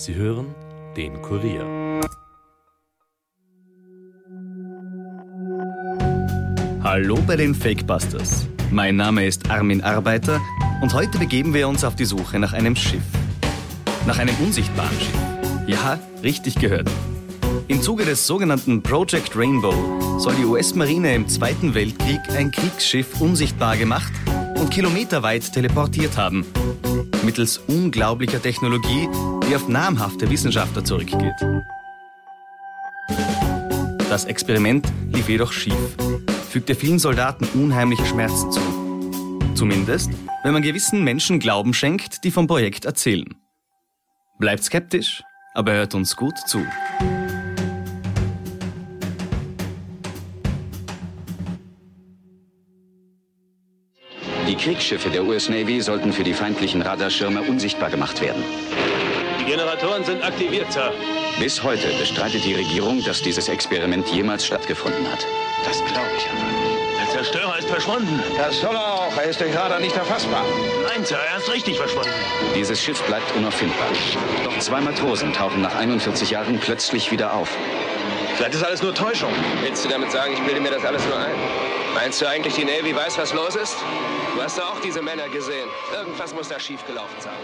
Sie hören den Kurier. Hallo bei den Fakebusters. Mein Name ist Armin Arbeiter und heute begeben wir uns auf die Suche nach einem Schiff. Nach einem unsichtbaren Schiff. Ja, richtig gehört. Im Zuge des sogenannten Project Rainbow soll die US-Marine im Zweiten Weltkrieg ein Kriegsschiff unsichtbar gemacht und kilometerweit teleportiert haben. Mittels unglaublicher Technologie, die auf namhafte Wissenschaftler zurückgeht. Das Experiment lief jedoch schief, fügte vielen Soldaten unheimliche Schmerzen zu. Zumindest, wenn man gewissen Menschen Glauben schenkt, die vom Projekt erzählen. Bleibt skeptisch, aber hört uns gut zu. Die Kriegsschiffe der US Navy sollten für die feindlichen Radarschirme unsichtbar gemacht werden. Die Generatoren sind aktiviert, Sir. Bis heute bestreitet die Regierung, dass dieses Experiment jemals stattgefunden hat. Das glaube ich aber nicht. Der Zerstörer ist verschwunden. Das soll er auch. Er ist durch Radar nicht erfassbar. Nein, Sir, er ist richtig verschwunden. Dieses Schiff bleibt unauffindbar. Doch zwei Matrosen tauchen nach 41 Jahren plötzlich wieder auf. Vielleicht ist alles nur Täuschung. Willst du damit sagen, ich bilde mir das alles nur ein? Meinst du eigentlich, die Navy weiß, was los ist? Du hast doch auch diese Männer gesehen. Irgendwas muss da schiefgelaufen sein.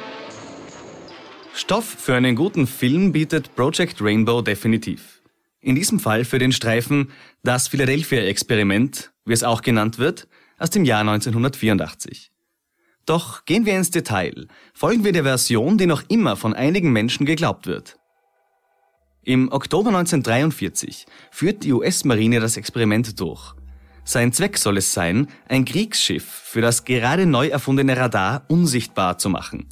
Stoff für einen guten Film bietet Project Rainbow definitiv. In diesem Fall für den Streifen Das Philadelphia-Experiment, wie es auch genannt wird, aus dem Jahr 1984. Doch gehen wir ins Detail. Folgen wir der Version, die noch immer von einigen Menschen geglaubt wird. Im Oktober 1943 führt die US-Marine das Experiment durch. Sein Zweck soll es sein, ein Kriegsschiff für das gerade neu erfundene Radar unsichtbar zu machen.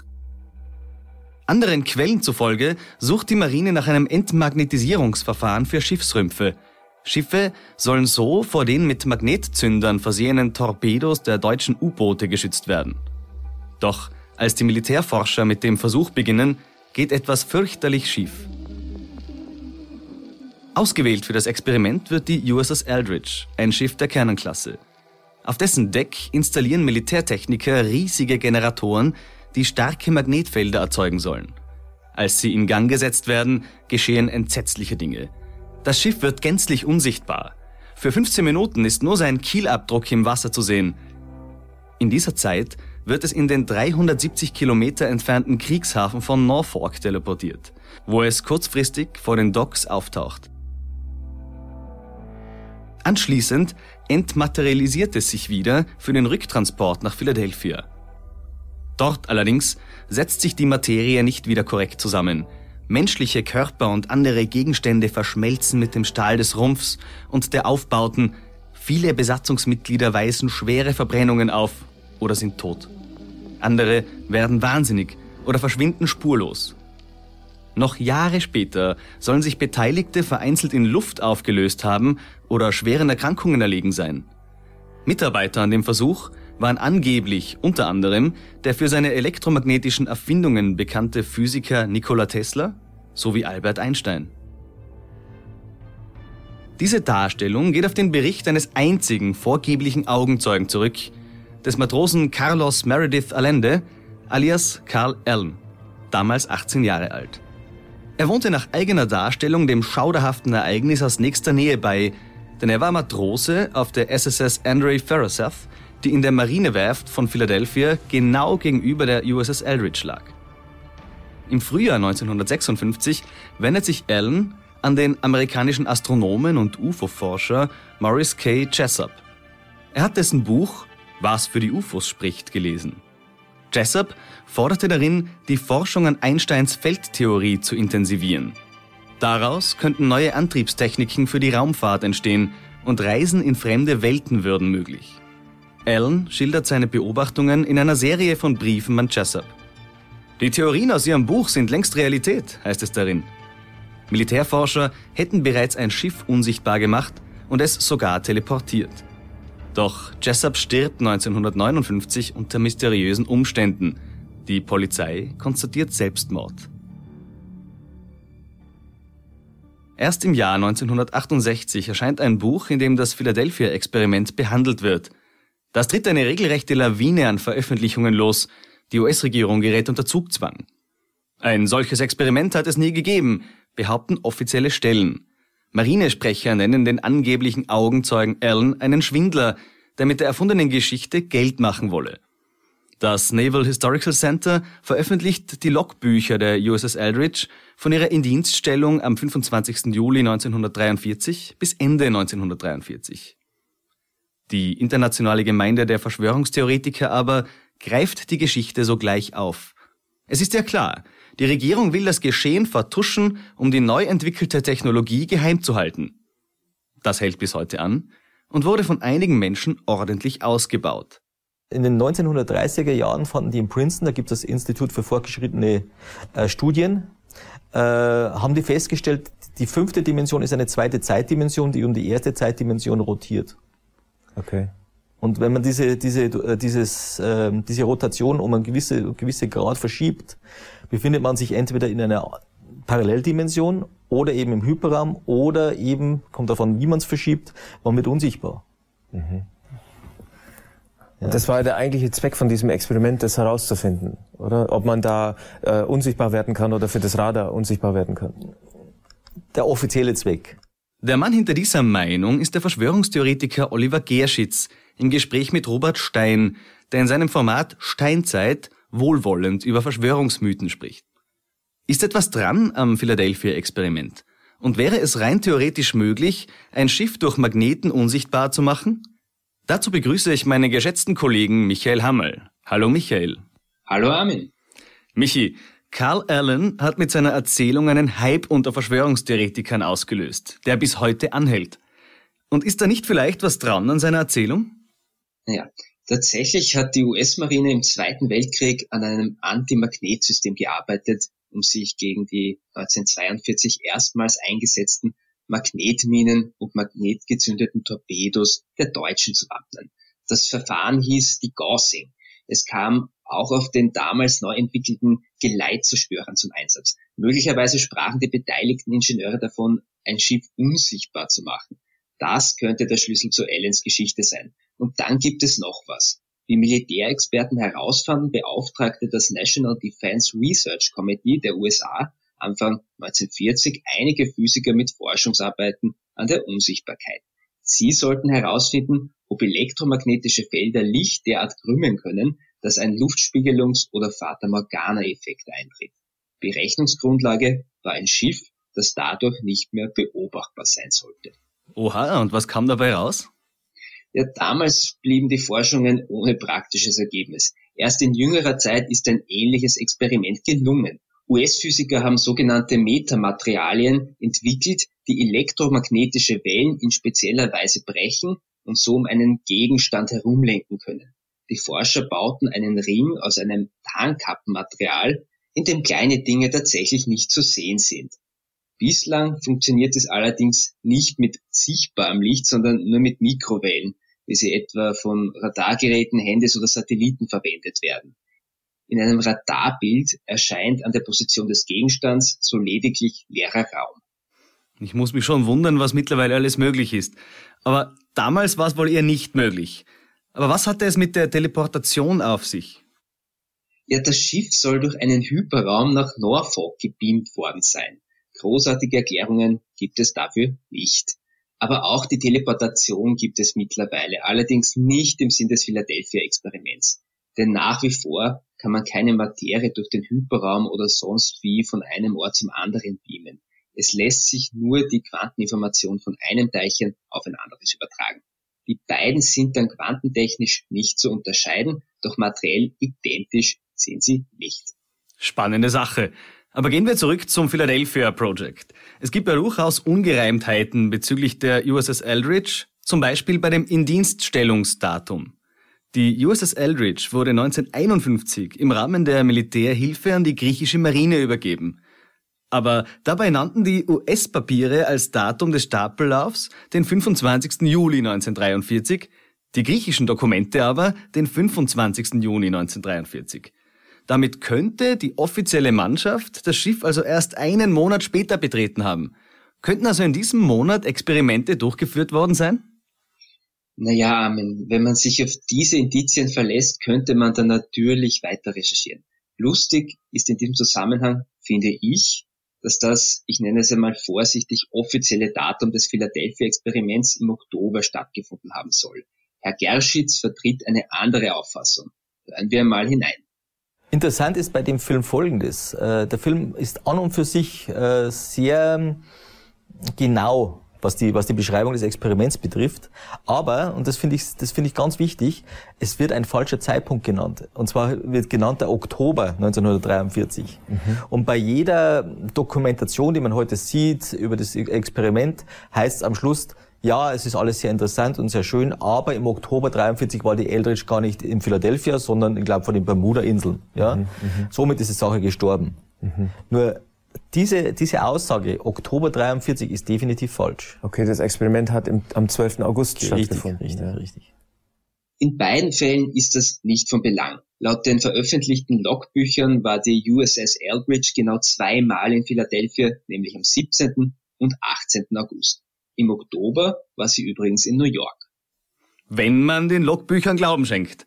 Anderen Quellen zufolge sucht die Marine nach einem Entmagnetisierungsverfahren für Schiffsrümpfe. Schiffe sollen so vor den mit Magnetzündern versehenen Torpedos der deutschen U-Boote geschützt werden. Doch als die Militärforscher mit dem Versuch beginnen, geht etwas fürchterlich schief. Ausgewählt für das Experiment wird die USS Eldridge, ein Schiff der Cannon-Klasse. Auf dessen Deck installieren Militärtechniker riesige Generatoren, die starke Magnetfelder erzeugen sollen. Als sie in Gang gesetzt werden, geschehen entsetzliche Dinge. Das Schiff wird gänzlich unsichtbar. Für 15 Minuten ist nur sein Kielabdruck im Wasser zu sehen. In dieser Zeit wird es in den 370 Kilometer entfernten Kriegshafen von Norfolk teleportiert, wo es kurzfristig vor den Docks auftaucht. Anschließend entmaterialisiert es sich wieder für den Rücktransport nach Philadelphia. Dort allerdings setzt sich die Materie nicht wieder korrekt zusammen. Menschliche Körper und andere Gegenstände verschmelzen mit dem Stahl des Rumpfs und der Aufbauten. Viele Besatzungsmitglieder weisen schwere Verbrennungen auf oder sind tot. Andere werden wahnsinnig oder verschwinden spurlos. Noch Jahre später sollen sich Beteiligte vereinzelt in Luft aufgelöst haben oder schweren Erkrankungen erlegen sein. Mitarbeiter an dem Versuch waren angeblich unter anderem der für seine elektromagnetischen Erfindungen bekannte Physiker Nikola Tesla sowie Albert Einstein. Diese Darstellung geht auf den Bericht eines einzigen vorgeblichen Augenzeugen zurück, des Matrosen Carlos Meredith Allende, alias Carl Allen, damals 18 Jahre alt. Er wohnte nach eigener Darstellung dem schauderhaften Ereignis aus nächster Nähe bei, denn er war Matrose auf der SSS Andre Ferrosath, die in der Marinewerft von Philadelphia genau gegenüber der USS Eldridge lag. Im Frühjahr 1956 wendet sich Allen an den amerikanischen Astronomen und UFO-Forscher Maurice K. Jessup. Er hat dessen Buch Was für die UFOs spricht gelesen. Jessup forderte darin, die Forschung an Einsteins Feldtheorie zu intensivieren. Daraus könnten neue Antriebstechniken für die Raumfahrt entstehen und Reisen in fremde Welten würden möglich. Allen schildert seine Beobachtungen in einer Serie von Briefen an Jessup. Die Theorien aus ihrem Buch sind längst Realität, heißt es darin. Militärforscher hätten bereits ein Schiff unsichtbar gemacht und es sogar teleportiert. Doch Jessup stirbt 1959 unter mysteriösen Umständen. Die Polizei konstatiert Selbstmord. Erst im Jahr 1968 erscheint ein Buch, in dem das Philadelphia-Experiment behandelt wird. Das tritt eine regelrechte Lawine an Veröffentlichungen los. Die US-Regierung gerät unter Zugzwang. Ein solches Experiment hat es nie gegeben, behaupten offizielle Stellen. Marinesprecher nennen den angeblichen Augenzeugen Allen einen Schwindler, der mit der erfundenen Geschichte Geld machen wolle. Das Naval Historical Center veröffentlicht die Logbücher der USS Eldridge von ihrer Indienststellung am 25. Juli 1943 bis Ende 1943. Die internationale Gemeinde der Verschwörungstheoretiker aber greift die Geschichte sogleich auf. Es ist ja klar, die Regierung will das Geschehen vertuschen, um die neu entwickelte Technologie geheim zu halten. Das hält bis heute an und wurde von einigen Menschen ordentlich ausgebaut. In den 1930er Jahren fanden die in Princeton, da gibt es das Institut für fortgeschrittene äh, Studien, äh, haben die festgestellt, die fünfte Dimension ist eine zweite Zeitdimension, die um die erste Zeitdimension rotiert. Okay. Und wenn man diese, diese, äh, dieses, äh, diese Rotation um einen gewisse, gewisse Grad verschiebt, befindet man sich entweder in einer Paralleldimension oder eben im Hyperraum oder eben, kommt davon, wie man es verschiebt, man wird unsichtbar. Mhm. Ja. Das war der eigentliche Zweck von diesem Experiment, das herauszufinden, oder? Ob man da äh, unsichtbar werden kann oder für das Radar unsichtbar werden kann. Der offizielle Zweck. Der Mann hinter dieser Meinung ist der Verschwörungstheoretiker Oliver Gerschitz, im Gespräch mit Robert Stein, der in seinem Format Steinzeit wohlwollend über Verschwörungsmythen spricht. Ist etwas dran am Philadelphia-Experiment? Und wäre es rein theoretisch möglich, ein Schiff durch Magneten unsichtbar zu machen? Dazu begrüße ich meinen geschätzten Kollegen Michael Hammel. Hallo Michael. Hallo Armin. Michi, Carl Allen hat mit seiner Erzählung einen Hype unter Verschwörungstheoretikern ausgelöst, der bis heute anhält. Und ist da nicht vielleicht was dran an seiner Erzählung? Naja, tatsächlich hat die US-Marine im Zweiten Weltkrieg an einem Antimagnetsystem gearbeitet, um sich gegen die 1942 erstmals eingesetzten Magnetminen und magnetgezündeten Torpedos der Deutschen zu wappnen. Das Verfahren hieß die Gaussing. Es kam auch auf den damals neu entwickelten Geleitzerstörern zum Einsatz. Möglicherweise sprachen die beteiligten Ingenieure davon, ein Schiff unsichtbar zu machen. Das könnte der Schlüssel zu Allens Geschichte sein. Und dann gibt es noch was. Wie Militärexperten herausfanden, beauftragte das National Defense Research Committee der USA Anfang 1940 einige Physiker mit Forschungsarbeiten an der Unsichtbarkeit. Sie sollten herausfinden, ob elektromagnetische Felder Licht derart krümmen können, dass ein Luftspiegelungs- oder Fata Morgana-Effekt eintritt. Berechnungsgrundlage war ein Schiff, das dadurch nicht mehr beobachtbar sein sollte. Oha, und was kam dabei raus? Ja, damals blieben die Forschungen ohne praktisches Ergebnis. Erst in jüngerer Zeit ist ein ähnliches Experiment gelungen. US-Physiker haben sogenannte Metamaterialien entwickelt, die elektromagnetische Wellen in spezieller Weise brechen und so um einen Gegenstand herumlenken können. Die Forscher bauten einen Ring aus einem Tarnkappenmaterial, in dem kleine Dinge tatsächlich nicht zu sehen sind. Bislang funktioniert es allerdings nicht mit sichtbarem Licht, sondern nur mit Mikrowellen, wie sie etwa von Radargeräten, Handys oder Satelliten verwendet werden. In einem Radarbild erscheint an der Position des Gegenstands so lediglich leerer Raum. Ich muss mich schon wundern, was mittlerweile alles möglich ist. Aber damals war es wohl eher nicht möglich. Aber was hatte es mit der Teleportation auf sich? Ja, das Schiff soll durch einen Hyperraum nach Norfolk gebeamt worden sein. Großartige Erklärungen gibt es dafür nicht. Aber auch die Teleportation gibt es mittlerweile, allerdings nicht im Sinn des Philadelphia-Experiments. Denn nach wie vor kann man keine Materie durch den Hyperraum oder sonst wie von einem Ort zum anderen beamen. Es lässt sich nur die Quanteninformation von einem Teilchen auf ein anderes übertragen. Die beiden sind dann quantentechnisch nicht zu unterscheiden, doch materiell identisch sind sie nicht. Spannende Sache. Aber gehen wir zurück zum Philadelphia Project. Es gibt ja durchaus Ungereimtheiten bezüglich der USS Eldridge, zum Beispiel bei dem Indienststellungsdatum. Die USS Eldridge wurde 1951 im Rahmen der Militärhilfe an die griechische Marine übergeben. Aber dabei nannten die US-Papiere als Datum des Stapellaufs den 25. Juli 1943, die griechischen Dokumente aber den 25. Juni 1943. Damit könnte die offizielle Mannschaft das Schiff also erst einen Monat später betreten haben. Könnten also in diesem Monat Experimente durchgeführt worden sein? Naja, wenn man sich auf diese Indizien verlässt, könnte man dann natürlich weiter recherchieren. Lustig ist in diesem Zusammenhang, finde ich, dass das, ich nenne es einmal vorsichtig, offizielle Datum des Philadelphia-Experiments im Oktober stattgefunden haben soll. Herr Gerschitz vertritt eine andere Auffassung. Hören wir mal hinein. Interessant ist bei dem Film Folgendes. Äh, der Film ist an und für sich äh, sehr genau was die, was die Beschreibung des Experiments betrifft. Aber, und das finde ich, das finde ich ganz wichtig, es wird ein falscher Zeitpunkt genannt. Und zwar wird genannt der Oktober 1943. Mhm. Und bei jeder Dokumentation, die man heute sieht über das Experiment, heißt es am Schluss, ja, es ist alles sehr interessant und sehr schön, aber im Oktober 43 war die Eldridge gar nicht in Philadelphia, sondern ich glaube von den Bermuda-Inseln. Ja? Mhm, mhm, Somit ist die Sache gestorben. Mhm. Nur diese, diese Aussage, Oktober 43, ist definitiv falsch. Okay, das Experiment hat im, am 12. August richtig, stattgefunden. Richtig, ja. richtig. In beiden Fällen ist das nicht von Belang. Laut den veröffentlichten Logbüchern war die USS Eldridge genau zweimal in Philadelphia, nämlich am 17. und 18. August. Im Oktober war sie übrigens in New York. Wenn man den Logbüchern Glauben schenkt.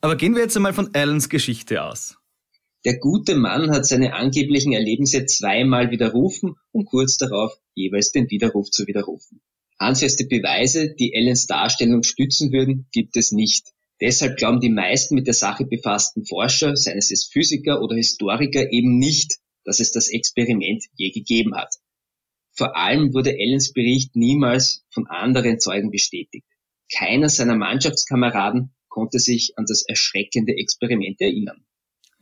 Aber gehen wir jetzt einmal von Allens Geschichte aus. Der gute Mann hat seine angeblichen Erlebnisse zweimal widerrufen, um kurz darauf jeweils den Widerruf zu widerrufen. Handfeste Beweise, die Allens Darstellung stützen würden, gibt es nicht. Deshalb glauben die meisten mit der Sache befassten Forscher, seien es Physiker oder Historiker, eben nicht, dass es das Experiment je gegeben hat. Vor allem wurde Allens Bericht niemals von anderen Zeugen bestätigt. Keiner seiner Mannschaftskameraden konnte sich an das erschreckende Experiment erinnern.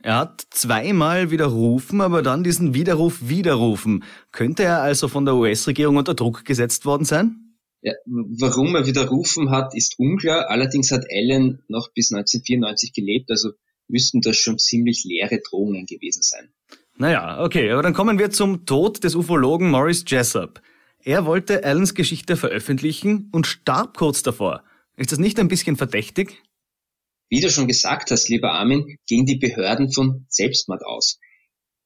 Er hat zweimal widerrufen, aber dann diesen Widerruf widerrufen. Könnte er also von der US-Regierung unter Druck gesetzt worden sein? Ja, warum er widerrufen hat, ist unklar. Allerdings hat Allen noch bis 1994 gelebt, also müssten das schon ziemlich leere Drohungen gewesen sein. Naja, okay, aber dann kommen wir zum Tod des Ufologen Morris Jessup. Er wollte Allens Geschichte veröffentlichen und starb kurz davor. Ist das nicht ein bisschen verdächtig? Wie du schon gesagt hast, lieber Armin, gehen die Behörden von Selbstmord aus.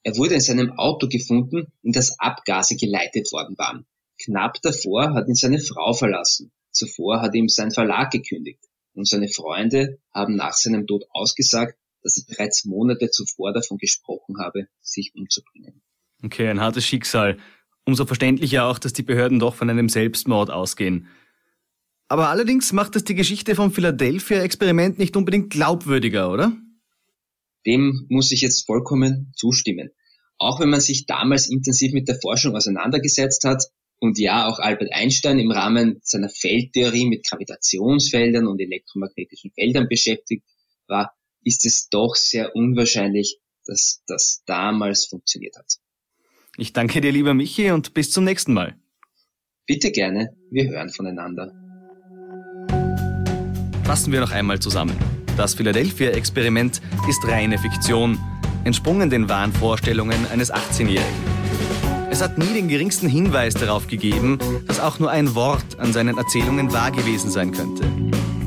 Er wurde in seinem Auto gefunden, in das Abgase geleitet worden waren. Knapp davor hat ihn seine Frau verlassen. Zuvor hat ihm sein Verlag gekündigt. Und seine Freunde haben nach seinem Tod ausgesagt, dass er bereits Monate zuvor davon gesprochen habe, sich umzubringen. Okay, ein hartes Schicksal. Umso verständlicher auch, dass die Behörden doch von einem Selbstmord ausgehen. Aber allerdings macht das die Geschichte vom Philadelphia-Experiment nicht unbedingt glaubwürdiger, oder? Dem muss ich jetzt vollkommen zustimmen. Auch wenn man sich damals intensiv mit der Forschung auseinandergesetzt hat und ja auch Albert Einstein im Rahmen seiner Feldtheorie mit Gravitationsfeldern und elektromagnetischen Feldern beschäftigt war, ist es doch sehr unwahrscheinlich, dass das damals funktioniert hat. Ich danke dir, lieber Michi, und bis zum nächsten Mal. Bitte gerne, wir hören voneinander. Fassen wir noch einmal zusammen. Das Philadelphia-Experiment ist reine Fiktion, entsprungen den wahren Vorstellungen eines 18-Jährigen. Es hat nie den geringsten Hinweis darauf gegeben, dass auch nur ein Wort an seinen Erzählungen wahr gewesen sein könnte.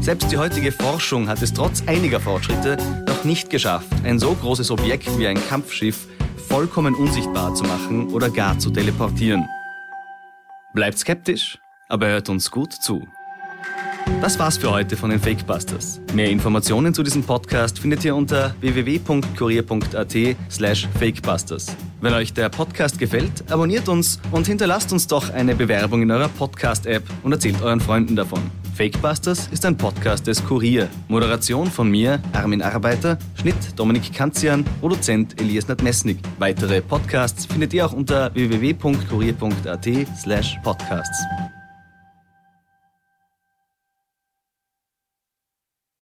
Selbst die heutige Forschung hat es trotz einiger Fortschritte noch nicht geschafft, ein so großes Objekt wie ein Kampfschiff vollkommen unsichtbar zu machen oder gar zu teleportieren. Bleibt skeptisch, aber hört uns gut zu. Das war's für heute von den Fakebusters. Mehr Informationen zu diesem Podcast findet ihr unter www.kurier.at slash fakebusters. Wenn euch der Podcast gefällt, abonniert uns und hinterlasst uns doch eine Bewerbung in eurer Podcast-App und erzählt euren Freunden davon. Fakebusters ist ein Podcast des Kurier. Moderation von mir, Armin Arbeiter, Schnitt Dominik Kanzian, Produzent Elias Nadmesnik. Weitere Podcasts findet ihr auch unter www.kurier.at slash podcasts.